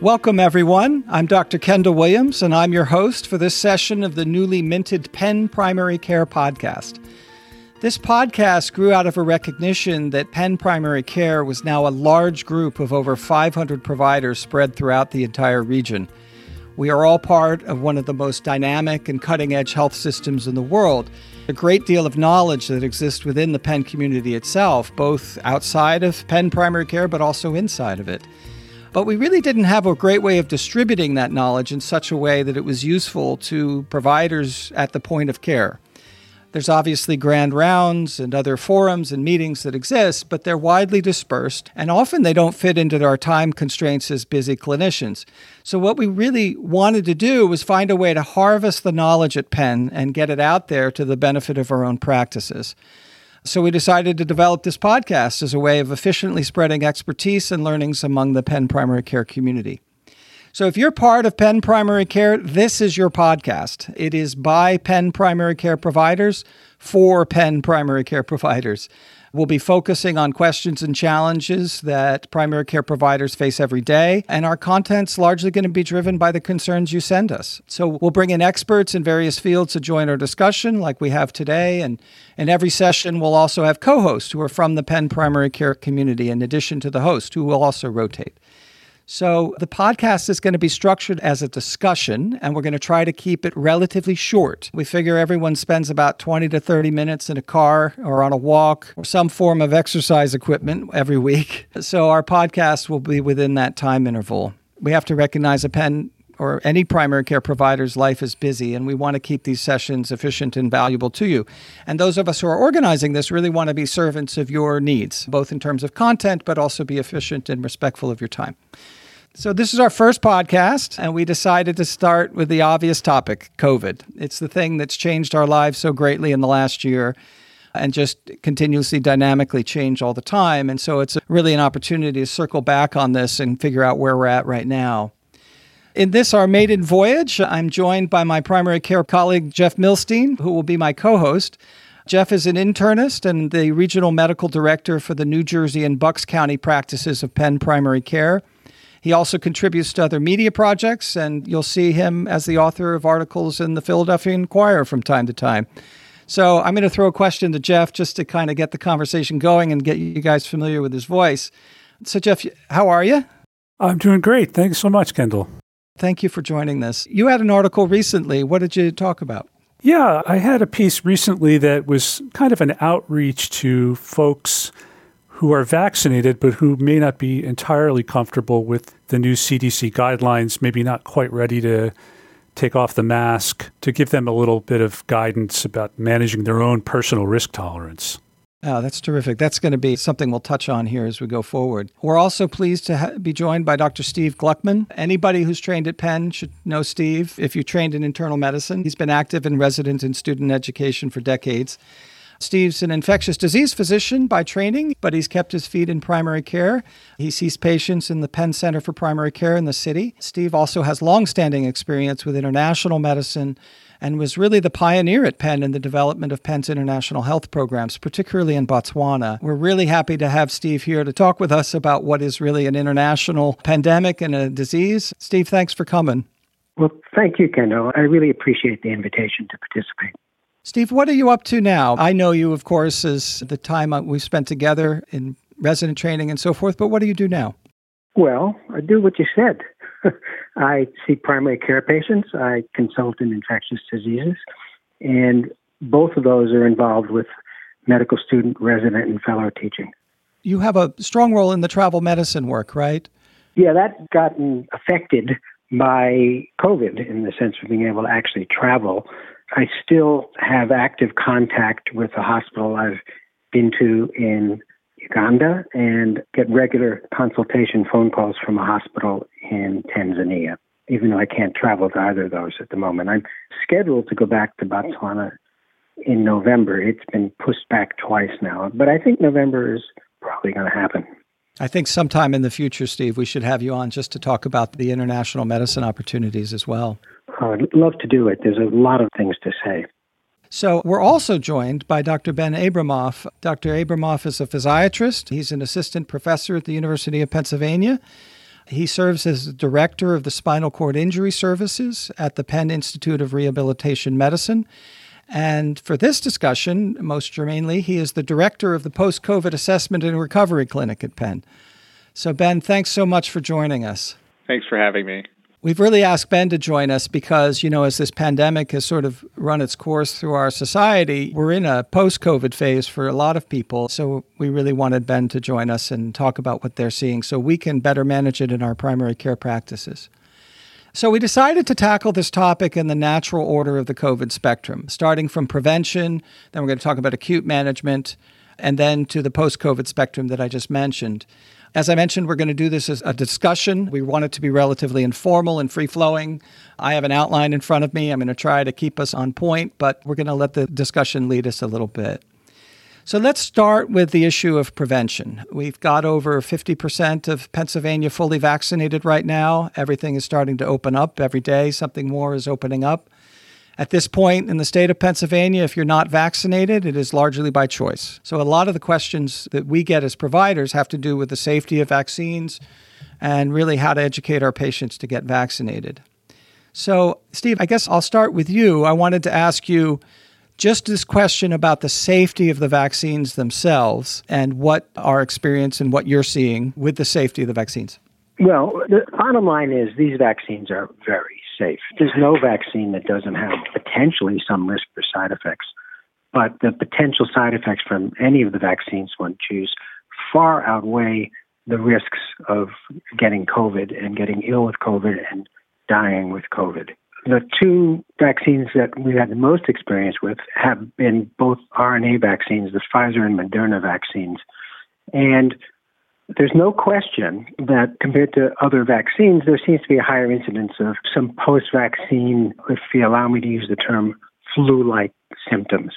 Welcome, everyone. I'm Dr. Kendall Williams, and I'm your host for this session of the newly minted Penn Primary Care podcast. This podcast grew out of a recognition that Penn Primary Care was now a large group of over 500 providers spread throughout the entire region. We are all part of one of the most dynamic and cutting edge health systems in the world. A great deal of knowledge that exists within the Penn community itself, both outside of Penn Primary Care but also inside of it. But we really didn't have a great way of distributing that knowledge in such a way that it was useful to providers at the point of care. There's obviously grand rounds and other forums and meetings that exist, but they're widely dispersed, and often they don't fit into our time constraints as busy clinicians. So, what we really wanted to do was find a way to harvest the knowledge at Penn and get it out there to the benefit of our own practices. So we decided to develop this podcast as a way of efficiently spreading expertise and learnings among the Penn primary care community. So if you're part of Penn Primary Care, this is your podcast. It is by Penn Primary Care providers for Penn Primary Care providers. We'll be focusing on questions and challenges that primary care providers face every day, and our content's largely going to be driven by the concerns you send us. So we'll bring in experts in various fields to join our discussion, like we have today, and in every session we'll also have co-hosts who are from the Penn primary care community, in addition to the host, who will also rotate. So, the podcast is going to be structured as a discussion, and we're going to try to keep it relatively short. We figure everyone spends about 20 to 30 minutes in a car or on a walk or some form of exercise equipment every week. So, our podcast will be within that time interval. We have to recognize a Penn or any primary care provider's life is busy, and we want to keep these sessions efficient and valuable to you. And those of us who are organizing this really want to be servants of your needs, both in terms of content, but also be efficient and respectful of your time. So, this is our first podcast, and we decided to start with the obvious topic COVID. It's the thing that's changed our lives so greatly in the last year and just continuously dynamically change all the time. And so, it's really an opportunity to circle back on this and figure out where we're at right now. In this, our maiden voyage, I'm joined by my primary care colleague, Jeff Millstein, who will be my co host. Jeff is an internist and the regional medical director for the New Jersey and Bucks County practices of Penn Primary Care. He also contributes to other media projects, and you'll see him as the author of articles in the Philadelphia Inquirer from time to time. So I'm going to throw a question to Jeff just to kind of get the conversation going and get you guys familiar with his voice. So, Jeff, how are you? I'm doing great. Thanks so much, Kendall. Thank you for joining this. You had an article recently. What did you talk about? Yeah, I had a piece recently that was kind of an outreach to folks who are vaccinated but who may not be entirely comfortable with the new CDC guidelines, maybe not quite ready to take off the mask, to give them a little bit of guidance about managing their own personal risk tolerance. Oh, that's terrific. That's going to be something we'll touch on here as we go forward. We're also pleased to ha- be joined by Dr. Steve Gluckman. Anybody who's trained at Penn should know Steve if you trained in internal medicine. He's been active in resident and student education for decades. Steve's an infectious disease physician by training, but he's kept his feet in primary care. He sees patients in the Penn Center for Primary Care in the city. Steve also has longstanding experience with international medicine and was really the pioneer at Penn in the development of Penn's international health programs, particularly in Botswana. We're really happy to have Steve here to talk with us about what is really an international pandemic and a disease. Steve, thanks for coming. Well, thank you, Kendall. I really appreciate the invitation to participate. Steve, what are you up to now? I know you, of course, as the time uh, we've spent together in resident training and so forth, but what do you do now? Well, I do what you said. I see primary care patients, I consult in infectious diseases, and both of those are involved with medical student, resident, and fellow teaching. You have a strong role in the travel medicine work, right? Yeah, that gotten affected by COVID in the sense of being able to actually travel I still have active contact with the hospital I've been to in Uganda and get regular consultation phone calls from a hospital in Tanzania, even though I can't travel to either of those at the moment. I'm scheduled to go back to Botswana in November. It's been pushed back twice now, but I think November is probably going to happen. I think sometime in the future, Steve, we should have you on just to talk about the international medicine opportunities as well. I'd love to do it. There's a lot of things to say. So, we're also joined by Dr. Ben Abramoff. Dr. Abramoff is a physiatrist. He's an assistant professor at the University of Pennsylvania. He serves as director of the Spinal Cord Injury Services at the Penn Institute of Rehabilitation Medicine. And for this discussion, most germanely, he is the director of the Post COVID Assessment and Recovery Clinic at Penn. So, Ben, thanks so much for joining us. Thanks for having me. We've really asked Ben to join us because, you know, as this pandemic has sort of run its course through our society, we're in a post COVID phase for a lot of people. So we really wanted Ben to join us and talk about what they're seeing so we can better manage it in our primary care practices. So we decided to tackle this topic in the natural order of the COVID spectrum, starting from prevention, then we're going to talk about acute management, and then to the post COVID spectrum that I just mentioned. As I mentioned, we're going to do this as a discussion. We want it to be relatively informal and free flowing. I have an outline in front of me. I'm going to try to keep us on point, but we're going to let the discussion lead us a little bit. So let's start with the issue of prevention. We've got over 50% of Pennsylvania fully vaccinated right now. Everything is starting to open up every day, something more is opening up. At this point in the state of Pennsylvania, if you're not vaccinated, it is largely by choice. So a lot of the questions that we get as providers have to do with the safety of vaccines and really how to educate our patients to get vaccinated. So, Steve, I guess I'll start with you. I wanted to ask you just this question about the safety of the vaccines themselves and what our experience and what you're seeing with the safety of the vaccines. Well, the bottom line is these vaccines are very safe. There's no vaccine that doesn't have potentially some risk for side effects, but the potential side effects from any of the vaccines one choose far outweigh the risks of getting COVID and getting ill with COVID and dying with COVID. The two vaccines that we've had the most experience with have been both RNA vaccines, the Pfizer and Moderna vaccines. And there's no question that compared to other vaccines, there seems to be a higher incidence of some post vaccine, if you allow me to use the term, flu like symptoms.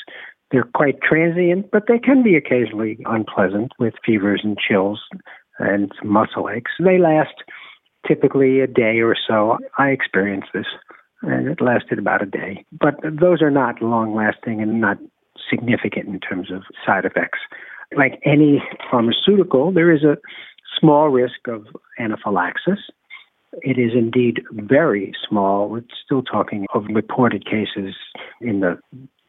They're quite transient, but they can be occasionally unpleasant with fevers and chills and muscle aches. They last typically a day or so. I experienced this, and it lasted about a day. But those are not long lasting and not significant in terms of side effects like any pharmaceutical, there is a small risk of anaphylaxis. It is indeed very small. We're still talking of reported cases in the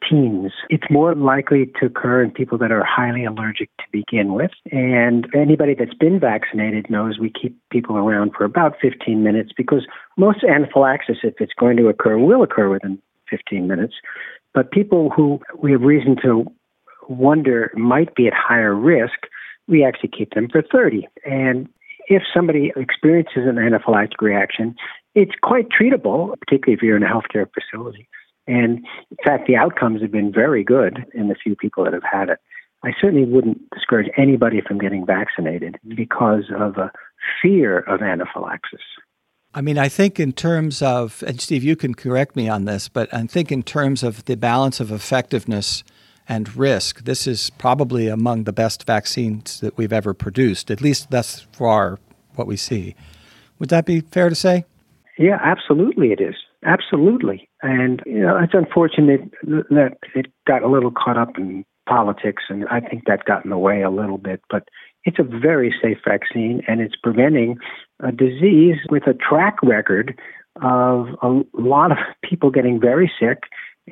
teens. It's more likely to occur in people that are highly allergic to begin with. And anybody that's been vaccinated knows we keep people around for about 15 minutes because most anaphylaxis, if it's going to occur, will occur within 15 minutes. But people who we have reason to wonder might be at higher risk, we actually keep them for 30. And if somebody experiences an anaphylactic reaction, it's quite treatable, particularly if you're in a healthcare facility. And in fact, the outcomes have been very good in the few people that have had it. I certainly wouldn't discourage anybody from getting vaccinated because of a fear of anaphylaxis. I mean, I think in terms of, and Steve, you can correct me on this, but I think in terms of the balance of effectiveness and risk, this is probably among the best vaccines that we've ever produced, at least thus far, what we see. Would that be fair to say? Yeah, absolutely, it is. Absolutely. And, you know, it's unfortunate that it got a little caught up in politics, and I think that got in the way a little bit. But it's a very safe vaccine, and it's preventing a disease with a track record of a lot of people getting very sick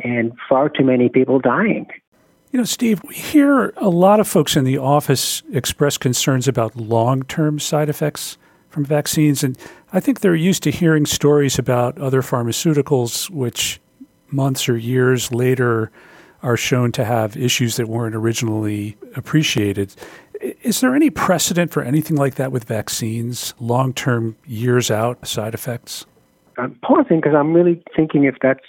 and far too many people dying. You know, Steve, we hear a lot of folks in the office express concerns about long term side effects from vaccines. And I think they're used to hearing stories about other pharmaceuticals, which months or years later are shown to have issues that weren't originally appreciated. Is there any precedent for anything like that with vaccines, long term, years out side effects? Uh, I'm pausing because I'm really thinking if that's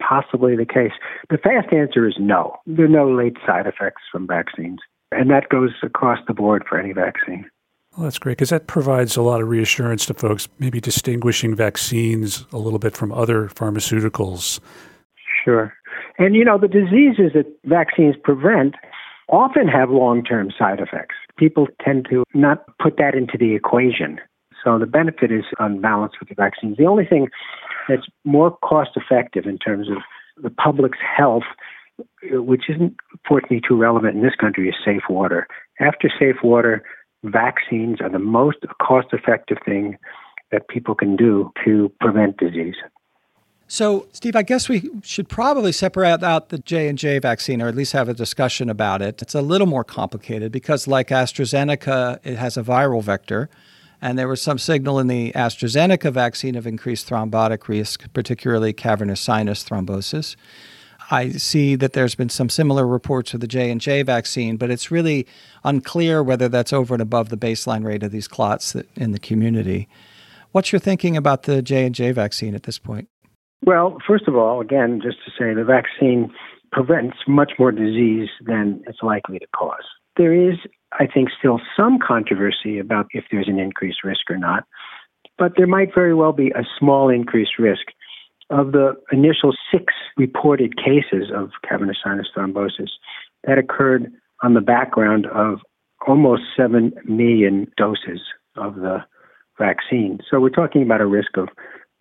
possibly the case. The fast answer is no. There are no late side effects from vaccines. And that goes across the board for any vaccine. Well, that's great because that provides a lot of reassurance to folks, maybe distinguishing vaccines a little bit from other pharmaceuticals. Sure. And, you know, the diseases that vaccines prevent often have long term side effects. People tend to not put that into the equation. So the benefit is unbalanced with the vaccines. The only thing that's more cost effective in terms of the public's health, which isn't fortunately too relevant in this country, is safe water. After safe water, vaccines are the most cost effective thing that people can do to prevent disease. So, Steve, I guess we should probably separate out the J and J vaccine, or at least have a discussion about it. It's a little more complicated because, like AstraZeneca, it has a viral vector, and there was some signal in the AstraZeneca vaccine of increased thrombotic risk, particularly cavernous sinus thrombosis. I see that there's been some similar reports with the J and J vaccine, but it's really unclear whether that's over and above the baseline rate of these clots in the community. What's your thinking about the J and J vaccine at this point? Well, first of all, again, just to say the vaccine prevents much more disease than it's likely to cause. There is, I think, still some controversy about if there's an increased risk or not, but there might very well be a small increased risk. Of the initial six reported cases of cavernous sinus thrombosis, that occurred on the background of almost 7 million doses of the vaccine. So we're talking about a risk of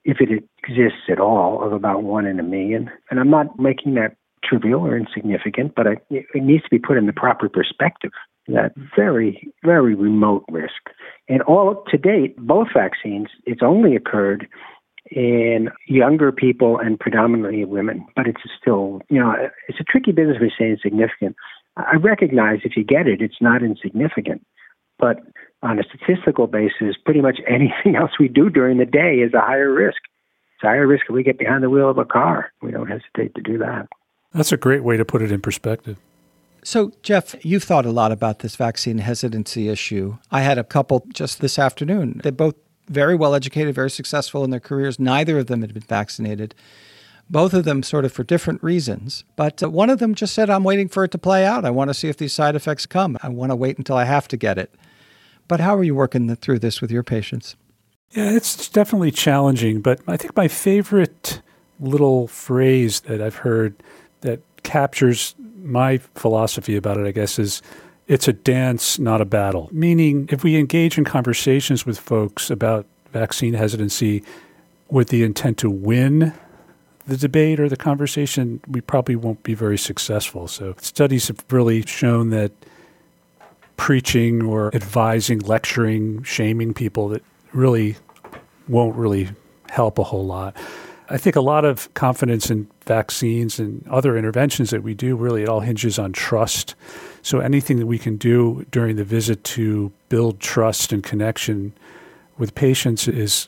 if it exists at all, of about one in a million. And I'm not making that trivial or insignificant, but it, it needs to be put in the proper perspective. That very, very remote risk. And all to date, both vaccines, it's only occurred in younger people and predominantly women, but it's still, you know, it's a tricky business we say insignificant. I recognize if you get it, it's not insignificant. But on a statistical basis, pretty much anything else we do during the day is a higher risk. It's a higher risk if we get behind the wheel of a car. We don't hesitate to do that. That's a great way to put it in perspective. So, Jeff, you've thought a lot about this vaccine hesitancy issue. I had a couple just this afternoon. They're both very well educated, very successful in their careers. Neither of them had been vaccinated. Both of them sort of for different reasons. But uh, one of them just said, I'm waiting for it to play out. I want to see if these side effects come. I want to wait until I have to get it. But how are you working through this with your patients? Yeah, it's definitely challenging. But I think my favorite little phrase that I've heard that captures my philosophy about it, I guess, is it's a dance, not a battle. Meaning, if we engage in conversations with folks about vaccine hesitancy with the intent to win the debate or the conversation, we probably won't be very successful. So, studies have really shown that preaching or advising, lecturing, shaming people that really won't really help a whole lot. I think a lot of confidence in vaccines and other interventions that we do really it all hinges on trust. So anything that we can do during the visit to build trust and connection with patients is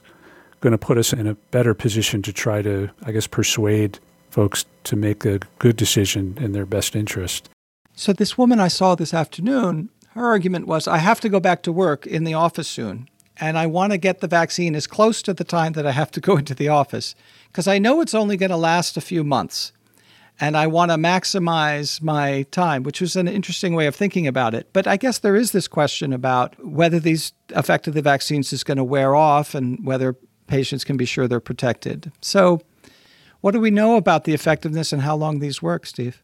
going to put us in a better position to try to I guess persuade folks to make a good decision in their best interest. So this woman I saw this afternoon her argument was I have to go back to work in the office soon, and I want to get the vaccine as close to the time that I have to go into the office because I know it's only going to last a few months. And I want to maximize my time, which was an interesting way of thinking about it. But I guess there is this question about whether these effect of the vaccines is going to wear off and whether patients can be sure they're protected. So, what do we know about the effectiveness and how long these work, Steve?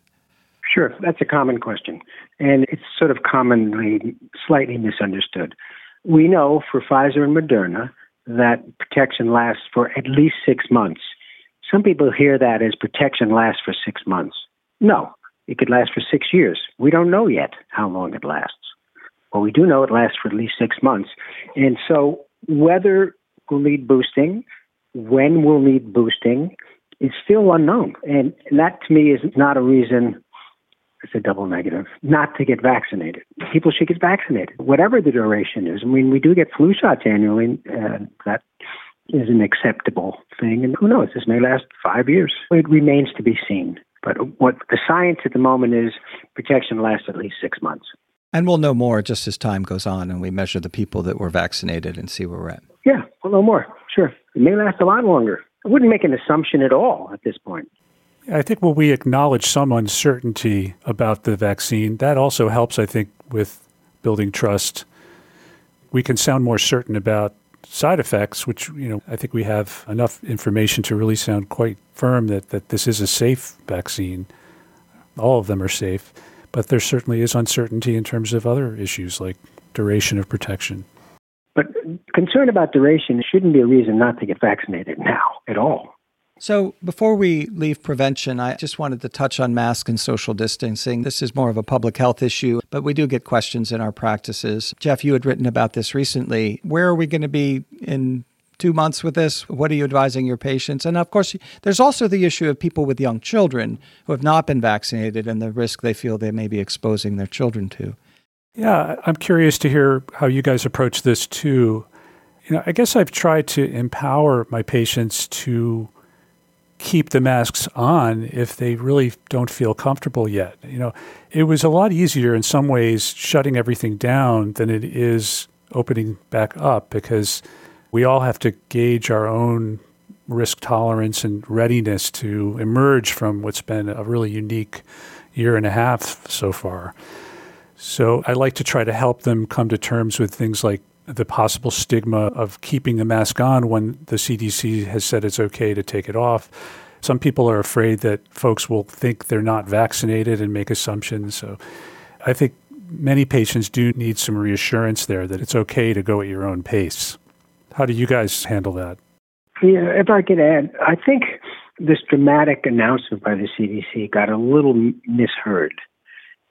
Sure, that's a common question, and it's sort of commonly slightly misunderstood. We know for Pfizer and Moderna that protection lasts for at least six months. Some people hear that as protection lasts for six months. No, it could last for six years. We don't know yet how long it lasts. But we do know it lasts for at least six months. And so whether we'll need boosting, when we'll need boosting, is still unknown. And that to me is not a reason it's a double negative, not to get vaccinated. People should get vaccinated, whatever the duration is. I mean, we do get flu shots annually, and that is an acceptable thing. And who knows, this may last five years. It remains to be seen. But what the science at the moment is protection lasts at least six months. And we'll know more just as time goes on and we measure the people that were vaccinated and see where we're at. Yeah, we'll know more. Sure. It may last a lot longer. I wouldn't make an assumption at all at this point. I think when we acknowledge some uncertainty about the vaccine, that also helps, I think, with building trust. We can sound more certain about side effects, which, you know, I think we have enough information to really sound quite firm that, that this is a safe vaccine. All of them are safe, but there certainly is uncertainty in terms of other issues like duration of protection. But concern about duration shouldn't be a reason not to get vaccinated now at all So, before we leave prevention, I just wanted to touch on mask and social distancing. This is more of a public health issue, but we do get questions in our practices. Jeff, you had written about this recently. Where are we going to be in two months with this? What are you advising your patients? And of course, there's also the issue of people with young children who have not been vaccinated and the risk they feel they may be exposing their children to. Yeah, I'm curious to hear how you guys approach this too. You know, I guess I've tried to empower my patients to keep the masks on if they really don't feel comfortable yet. You know, it was a lot easier in some ways shutting everything down than it is opening back up because we all have to gauge our own risk tolerance and readiness to emerge from what's been a really unique year and a half so far. So I like to try to help them come to terms with things like the possible stigma of keeping the mask on when the CDC has said it's okay to take it off. Some people are afraid that folks will think they're not vaccinated and make assumptions. So I think many patients do need some reassurance there that it's okay to go at your own pace. How do you guys handle that? Yeah, if I could add, I think this dramatic announcement by the CDC got a little misheard.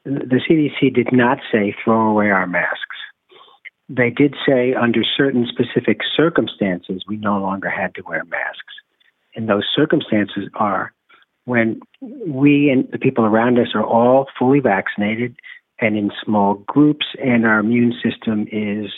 The CDC did not say throw away our masks they did say under certain specific circumstances we no longer had to wear masks. And those circumstances are when we and the people around us are all fully vaccinated and in small groups and our immune system is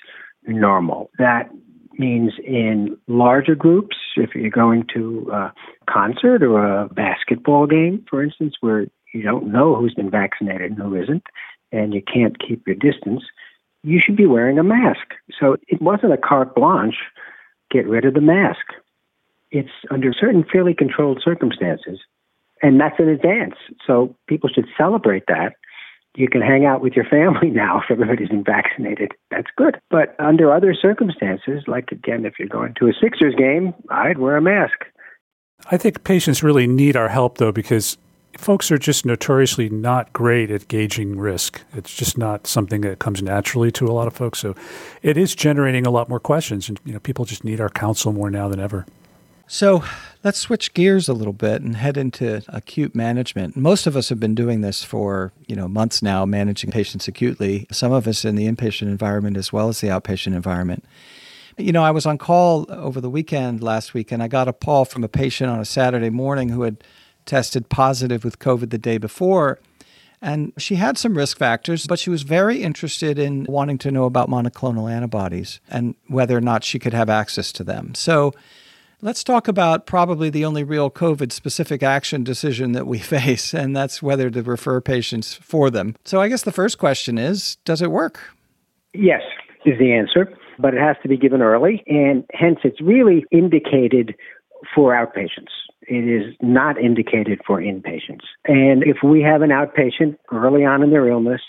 normal. That means in larger groups, if you're going to a concert or a basketball game, for instance, where you don't know who's been vaccinated and who isn't, and you can't keep your distance, you should be wearing a mask. So it wasn't a carte blanche, get rid of the mask. It's under certain fairly controlled circumstances, and that's in advance. So people should celebrate that. You can hang out with your family now if everybody's been vaccinated. That's good. But under other circumstances, like again, if you're going to a Sixers game, I'd wear a mask. I think patients really need our help, though, because folks are just notoriously not great at gauging risk. It's just not something that comes naturally to a lot of folks. So it is generating a lot more questions, and you know, people just need our counsel more now than ever. So let's switch gears a little bit and head into acute management. Most of us have been doing this for you know months now, managing patients acutely. Some of us in the inpatient environment as well as the outpatient environment. You know, I was on call over the weekend last week, and I got a call from a patient on a Saturday morning who had tested positive with COVID the day before. And she had some risk factors, but she was very interested in wanting to know about monoclonal antibodies and whether or not she could have access to them. So let's talk about probably the only real COVID specific action decision that we face, and that's whether to refer patients for them. So I guess the first question is Does it work? Yes, is the answer, but it has to be given early, and hence it's really indicated for outpatients it is not indicated for inpatients. And if we have an outpatient early on in their illness,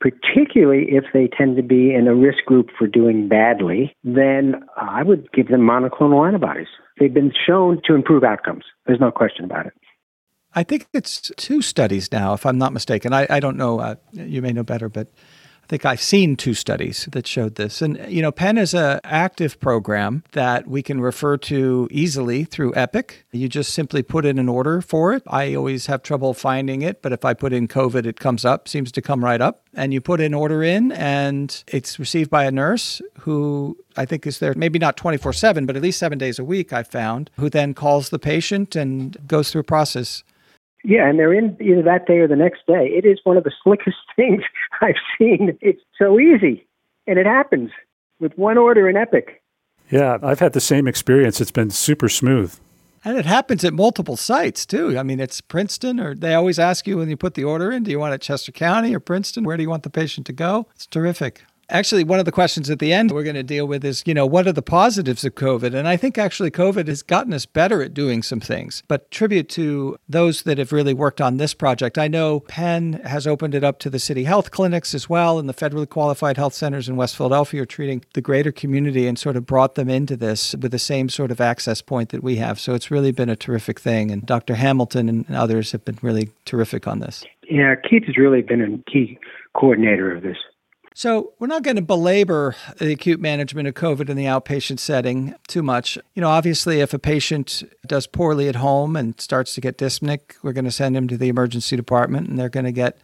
particularly if they tend to be in a risk group for doing badly, then I would give them monoclonal antibodies. They've been shown to improve outcomes. There's no question about it. I think it's two studies now, if I'm not mistaken. I, I don't know. Uh, you may know better, but I think I've seen two studies that showed this. And, you know, Penn is an active program that we can refer to easily through Epic. You just simply put in an order for it. I always have trouble finding it, but if I put in COVID, it comes up, seems to come right up. And you put an order in, and it's received by a nurse who I think is there maybe not 24 7, but at least seven days a week, I found, who then calls the patient and goes through a process yeah, and they're in either that day or the next day. It is one of the slickest things I've seen. It's so easy, and it happens with one order in Epic. Yeah, I've had the same experience. It's been super smooth. And it happens at multiple sites too. I mean, it's Princeton, or they always ask you when you put the order in, do you want it Chester County or Princeton? Where do you want the patient to go? It's terrific. Actually, one of the questions at the end we're going to deal with is, you know, what are the positives of COVID? And I think actually COVID has gotten us better at doing some things. But tribute to those that have really worked on this project. I know Penn has opened it up to the city health clinics as well, and the federally qualified health centers in West Philadelphia are treating the greater community and sort of brought them into this with the same sort of access point that we have. So it's really been a terrific thing. And Dr. Hamilton and others have been really terrific on this. Yeah, Keith has really been a key coordinator of this. So, we're not going to belabor the acute management of COVID in the outpatient setting too much. You know, obviously, if a patient does poorly at home and starts to get dyspneic, we're going to send him to the emergency department and they're going to get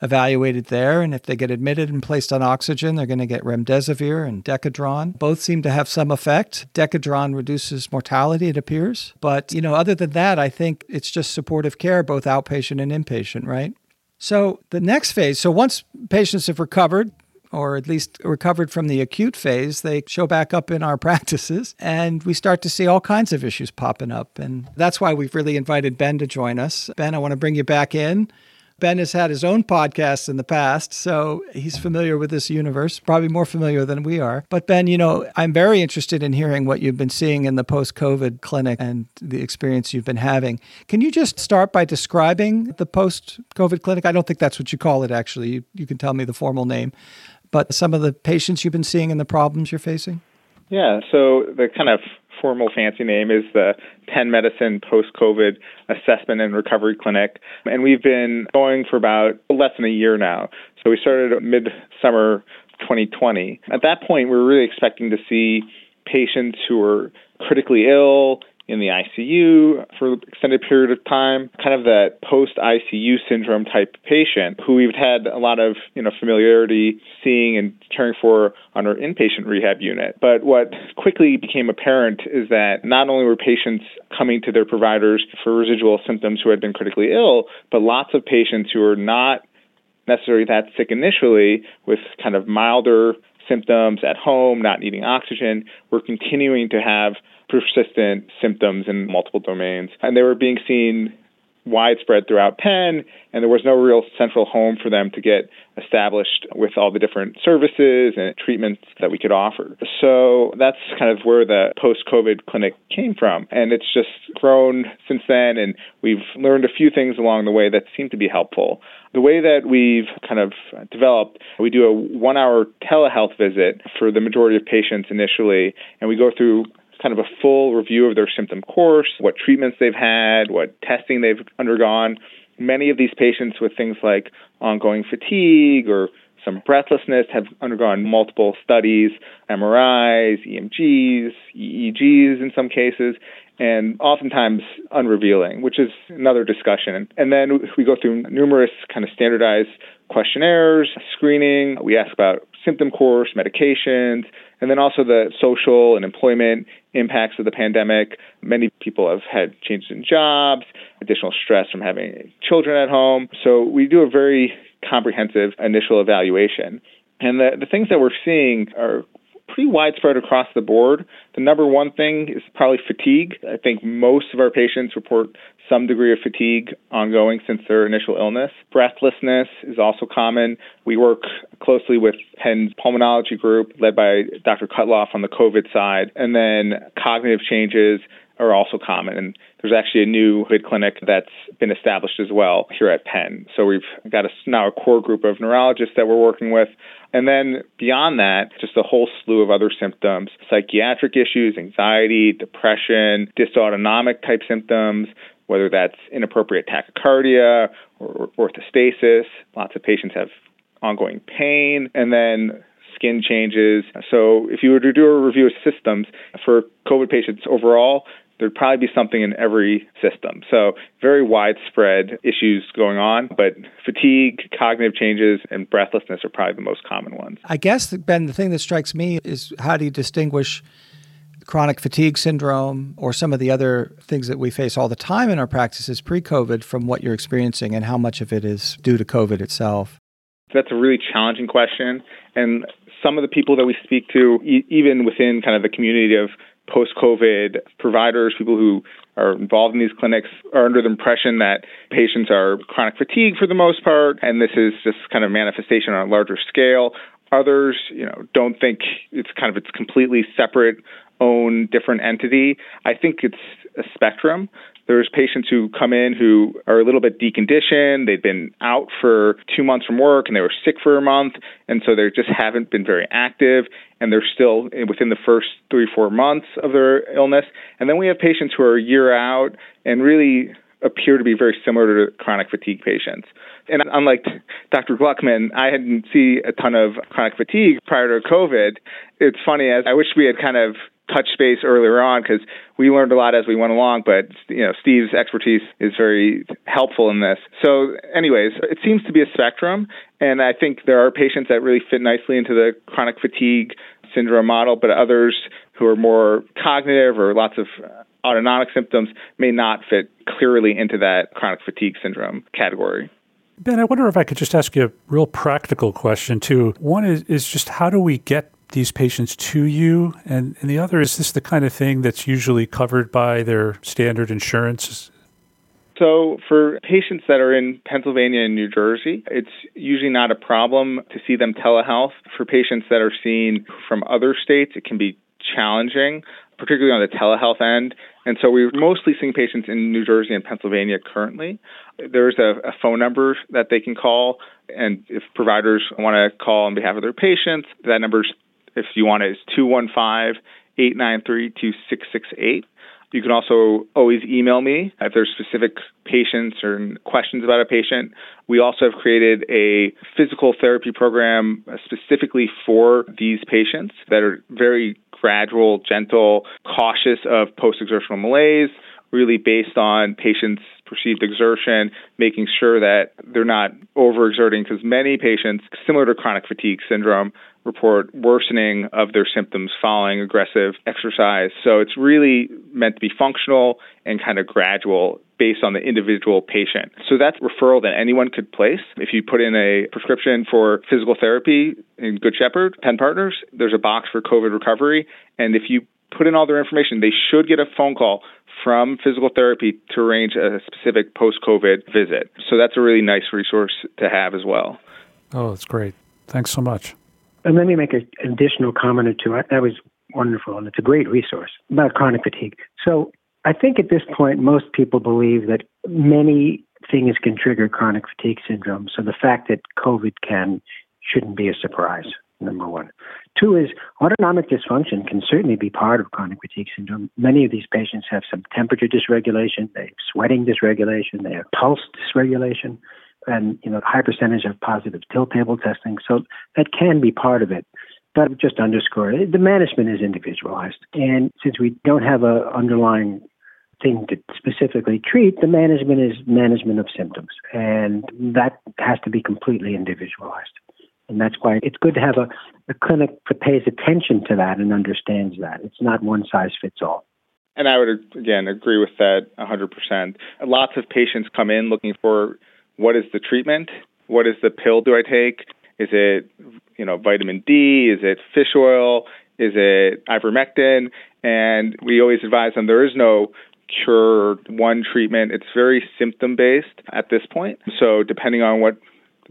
evaluated there. And if they get admitted and placed on oxygen, they're going to get remdesivir and Decadron. Both seem to have some effect. Decadron reduces mortality, it appears. But, you know, other than that, I think it's just supportive care, both outpatient and inpatient, right? So the next phase, so once patients have recovered, or at least recovered from the acute phase, they show back up in our practices and we start to see all kinds of issues popping up. And that's why we've really invited Ben to join us. Ben, I want to bring you back in. Ben has had his own podcast in the past, so he's familiar with this universe, probably more familiar than we are. But Ben, you know, I'm very interested in hearing what you've been seeing in the post COVID clinic and the experience you've been having. Can you just start by describing the post COVID clinic? I don't think that's what you call it, actually. You, you can tell me the formal name, but some of the patients you've been seeing and the problems you're facing? Yeah, so the kind of formal fancy name is the Penn Medicine Post COVID Assessment and Recovery Clinic. And we've been going for about less than a year now. So we started mid summer 2020. At that point, we were really expecting to see patients who were critically ill, in the ICU for an extended period of time, kind of that post ICU syndrome type patient who we've had a lot of you know familiarity seeing and caring for on our inpatient rehab unit. But what quickly became apparent is that not only were patients coming to their providers for residual symptoms who had been critically ill, but lots of patients who were not necessarily that sick initially with kind of milder symptoms at home, not needing oxygen, were continuing to have persistent symptoms in multiple domains. And they were being seen widespread throughout Penn, and there was no real central home for them to get established with all the different services and treatments that we could offer. So that's kind of where the post COVID clinic came from. And it's just grown since then, and we've learned a few things along the way that seem to be helpful. The way that we've kind of developed, we do a one hour telehealth visit for the majority of patients initially, and we go through kind of a full review of their symptom course, what treatments they've had, what testing they've undergone. Many of these patients with things like ongoing fatigue or some breathlessness have undergone multiple studies, MRIs, EMGs, EEGs in some cases, and oftentimes unrevealing, which is another discussion. And then we go through numerous kind of standardized questionnaires, screening. We ask about symptom course, medications, and then also the social and employment impacts of the pandemic. Many people have had changes in jobs, additional stress from having children at home. So we do a very comprehensive initial evaluation. And the, the things that we're seeing are pretty widespread across the board. The number one thing is probably fatigue. I think most of our patients report some degree of fatigue ongoing since their initial illness. Breathlessness is also common. We work closely with Penn's pulmonology group, led by Dr. Cutloff on the COVID side, and then cognitive changes are also common. And there's actually a new COVID clinic that's been established as well here at Penn. So we've got a, now a core group of neurologists that we're working with. And then beyond that, just a whole slew of other symptoms psychiatric issues, anxiety, depression, dysautonomic type symptoms, whether that's inappropriate tachycardia or orthostasis. Lots of patients have ongoing pain. And then skin changes. So, if you were to do a review of systems for COVID patients overall, there'd probably be something in every system. So, very widespread issues going on, but fatigue, cognitive changes, and breathlessness are probably the most common ones. I guess, Ben, the thing that strikes me is how do you distinguish chronic fatigue syndrome or some of the other things that we face all the time in our practices pre COVID from what you're experiencing and how much of it is due to COVID itself? That's a really challenging question. And some of the people that we speak to, e- even within kind of the community of post COVID providers, people who are involved in these clinics, are under the impression that patients are chronic fatigue for the most part, and this is just kind of manifestation on a larger scale. Others, you know, don't think it's kind of it's completely separate, own different entity. I think it's a spectrum. There's patients who come in who are a little bit deconditioned. They've been out for two months from work and they were sick for a month. And so they just haven't been very active and they're still within the first three, four months of their illness. And then we have patients who are a year out and really appear to be very similar to chronic fatigue patients. And unlike Dr. Gluckman, I hadn't seen a ton of chronic fatigue prior to COVID. It's funny, as I wish we had kind of touch base earlier on because we learned a lot as we went along. But you know, Steve's expertise is very helpful in this. So, anyways, it seems to be a spectrum, and I think there are patients that really fit nicely into the chronic fatigue syndrome model, but others who are more cognitive or lots of autonomic symptoms may not fit clearly into that chronic fatigue syndrome category. Ben, I wonder if I could just ask you a real practical question too. One is, is just how do we get these patients to you? And, and the other is this the kind of thing that's usually covered by their standard insurance? So, for patients that are in Pennsylvania and New Jersey, it's usually not a problem to see them telehealth. For patients that are seen from other states, it can be challenging, particularly on the telehealth end. And so we're mostly seeing patients in New Jersey and Pennsylvania currently. There's a, a phone number that they can call, and if providers want to call on behalf of their patients, that number is if you want it, is 215 893 2668. You can also always email me if there's specific patients or questions about a patient. We also have created a physical therapy program specifically for these patients that are very gradual, gentle, cautious of post exertional malaise, really based on patients' perceived exertion, making sure that they're not overexerting because many patients, similar to chronic fatigue syndrome, report worsening of their symptoms following aggressive exercise. So it's really meant to be functional and kind of gradual based on the individual patient. So that's referral that anyone could place. If you put in a prescription for physical therapy in Good Shepherd, Penn Partners, there's a box for COVID recovery. And if you put in all their information, they should get a phone call from physical therapy to arrange a specific post COVID visit. So that's a really nice resource to have as well. Oh, that's great. Thanks so much. And let me make an additional comment or two. That was wonderful, and it's a great resource about chronic fatigue. So I think at this point, most people believe that many things can trigger chronic fatigue syndrome. So the fact that COVID can shouldn't be a surprise, number one. Two is autonomic dysfunction can certainly be part of chronic fatigue syndrome. Many of these patients have some temperature dysregulation, they have sweating dysregulation, they have pulse dysregulation and you know high percentage of positive tilt table testing. So that can be part of it. But just underscore the management is individualized, and since we don't have a underlying thing to specifically treat, the management is management of symptoms, and that has to be completely individualized. And that's why it's good to have a, a clinic that pays attention to that and understands that. It's not one size fits all. And I would, again, agree with that 100%. Lots of patients come in looking for what is the treatment? What is the pill do I take? Is it, you know, vitamin D? Is it fish oil? Is it ivermectin? And we always advise them there is no cure one treatment. It's very symptom based at this point. So depending on what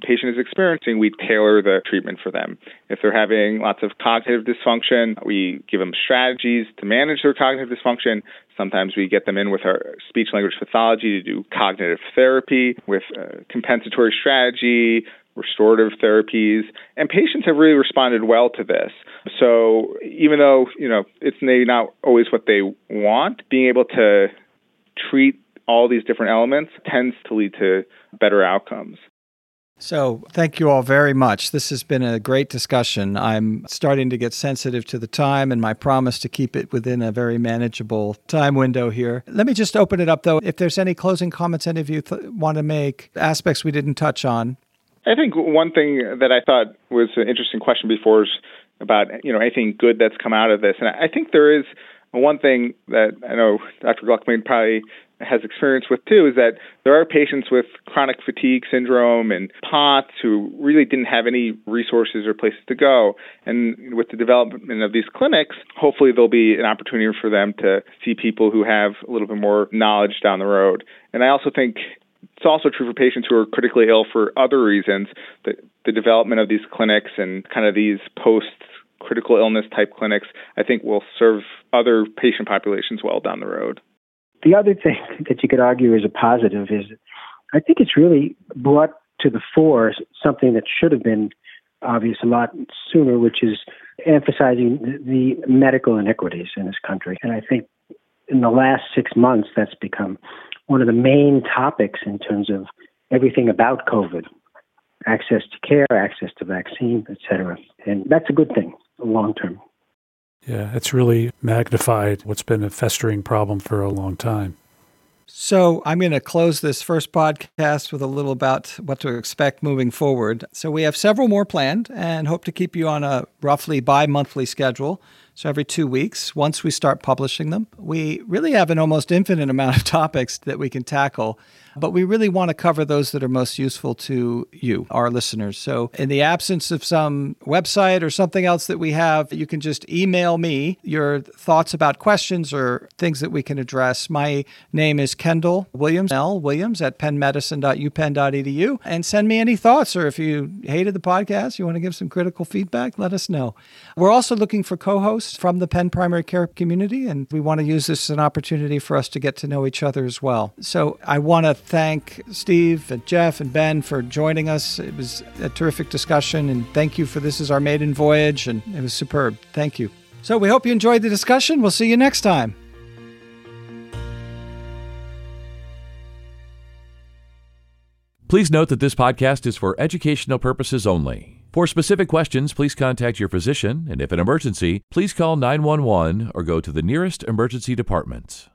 patient is experiencing, we tailor the treatment for them. If they're having lots of cognitive dysfunction, we give them strategies to manage their cognitive dysfunction. Sometimes we get them in with our speech language pathology to do cognitive therapy with compensatory strategy, restorative therapies, and patients have really responded well to this. So even though you know it's maybe not always what they want, being able to treat all these different elements tends to lead to better outcomes. So, thank you all very much. This has been a great discussion. I'm starting to get sensitive to the time and my promise to keep it within a very manageable time window here. Let me just open it up, though. If there's any closing comments any of you th- want to make, aspects we didn't touch on. I think one thing that I thought was an interesting question before is about you know anything good that's come out of this, and I think there is one thing that I know Dr. Gluckman probably has experience with too is that there are patients with chronic fatigue syndrome and POTS who really didn't have any resources or places to go. And with the development of these clinics, hopefully there'll be an opportunity for them to see people who have a little bit more knowledge down the road. And I also think it's also true for patients who are critically ill for other reasons. The, the development of these clinics and kind of these post critical illness type clinics, I think will serve other patient populations well down the road. The other thing that you could argue is a positive is I think it's really brought to the fore something that should have been obvious a lot sooner, which is emphasizing the medical inequities in this country. And I think in the last six months, that's become one of the main topics in terms of everything about COVID access to care, access to vaccine, et cetera. And that's a good thing long term. Yeah, it's really magnified what's been a festering problem for a long time. So, I'm going to close this first podcast with a little about what to expect moving forward. So, we have several more planned and hope to keep you on a roughly bi monthly schedule. So, every two weeks, once we start publishing them, we really have an almost infinite amount of topics that we can tackle but we really want to cover those that are most useful to you, our listeners. So, in the absence of some website or something else that we have, you can just email me your thoughts about questions or things that we can address. My name is Kendall Williams, L. Williams at pennmedicine.upenn.edu, and send me any thoughts. Or if you hated the podcast, you want to give some critical feedback, let us know. We're also looking for co from the Penn primary care community, and we want to use this as an opportunity for us to get to know each other as well. So, I want to thank Steve and Jeff and Ben for joining us. It was a terrific discussion, and thank you for this is our maiden voyage, and it was superb. Thank you. So we hope you enjoyed the discussion. We'll see you next time. Please note that this podcast is for educational purposes only. For specific questions, please contact your physician, and if an emergency, please call 911 or go to the nearest emergency department.